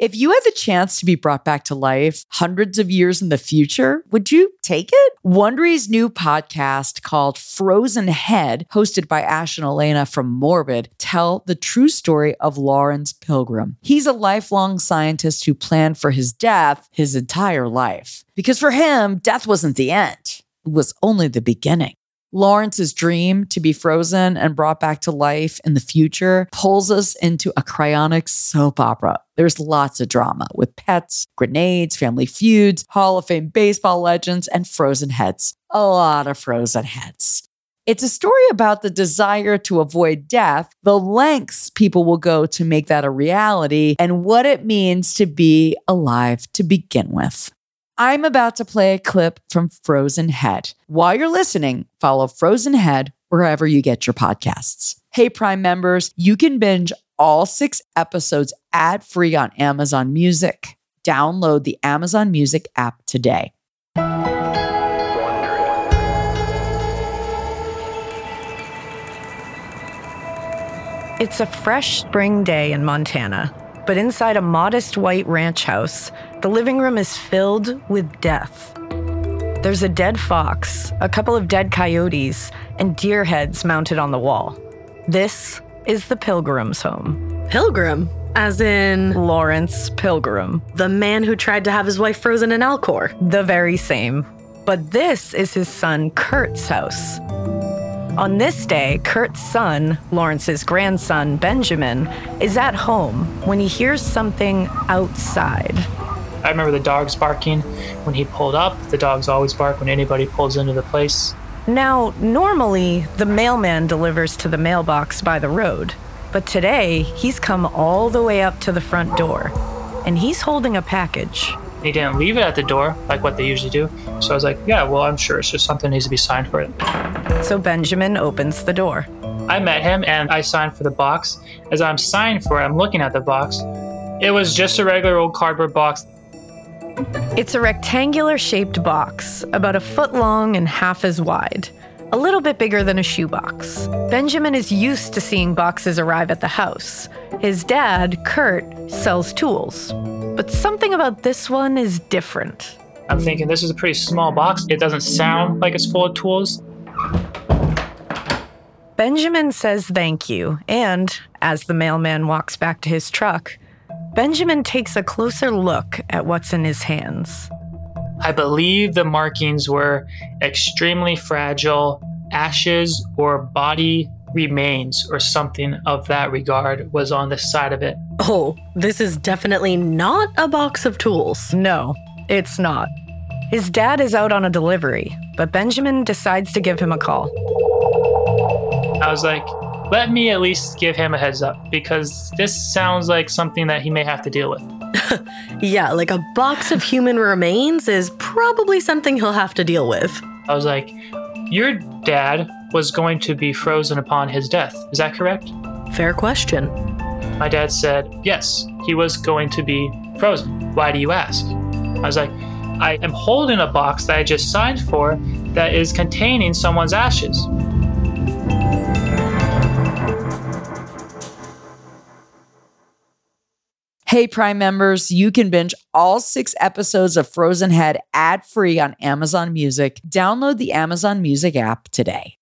If you had the chance to be brought back to life hundreds of years in the future, would you take it? Wondery's new podcast called Frozen Head, hosted by Ash and Alaina from Morbid, tell the true story of Laurence Pilgeram. He's a lifelong scientist who planned for his death his entire life. Because for him, death wasn't the end, it was only the beginning. Laurence's dream to be frozen and brought back to life in the future pulls us into a cryonic soap opera. There's lots of drama with pets, grenades, family feuds, Hall of Fame baseball legends, and frozen heads. A lot of frozen heads. It's a story about the desire to avoid death, the lengths people will go to make that a reality, and what it means to be alive to begin with. I'm about to play a clip from Frozen Head. While you're listening, follow Frozen Head wherever you get your podcasts. Hey, Prime members, you can binge all six episodes ad free on Amazon Music. Download the Amazon Music app today. It's a fresh spring day in Montana, but inside a modest white ranch house, the living room is filled with death. There's a dead fox, a couple of dead coyotes, and deer heads mounted on the wall. This is the Pilgeram's home. Pilgeram? As in Laurence Pilgeram, the man who tried to have his wife frozen in Alcor. the very same. But this is his son Kurt's house. On this day, Kurt's son, Laurence's grandson, Benjamin, is at home when he hears something outside. I remember the dogs barking when he pulled up. The dogs always bark when anybody pulls into the place. Now, normally, the mailman delivers to the mailbox by the road, but today, he's come all the way up to the front door, and he's holding a package. He didn't leave it at the door like what they usually do. So I was like, yeah, well, I'm sure it's just something needs to be signed for it. So Benjamin opens the door. I met him and I signed for the box. As I'm signing for it, I'm looking at the box. It was just a regular old cardboard box. It's a rectangular shaped box, about a foot long and half as wide, a little bit bigger than a shoebox. Benjamin is used to seeing boxes arrive at the house. His dad, Kurt, sells tools. But something about this one is different. I'm thinking this is a pretty small box. It doesn't sound like it's full of tools. Benjamin says thank you, and as the mailman walks back to his truck, Benjamin takes a closer look at what's in his hands. I believe the markings were extremely fragile, ashes or body remains or something of that regard was on the side of it. Oh, this is definitely not a box of tools. No, it's not. His dad is out on a delivery, but Benjamin decides to give him a call. I was like, let me at least give him a heads up because this sounds like something that he may have to deal with. Yeah, like a box of human remains is probably something he'll have to deal with. I was like, your dad was going to be frozen upon his death. Is that correct? Fair question. My dad said, yes, he was going to be frozen. Why do you ask? I was like, I am holding a box that I just signed for that is containing someone's ashes. Hey, Prime members, you can binge all six episodes of Frozen Head ad free on Amazon Music. Download the Amazon Music app today.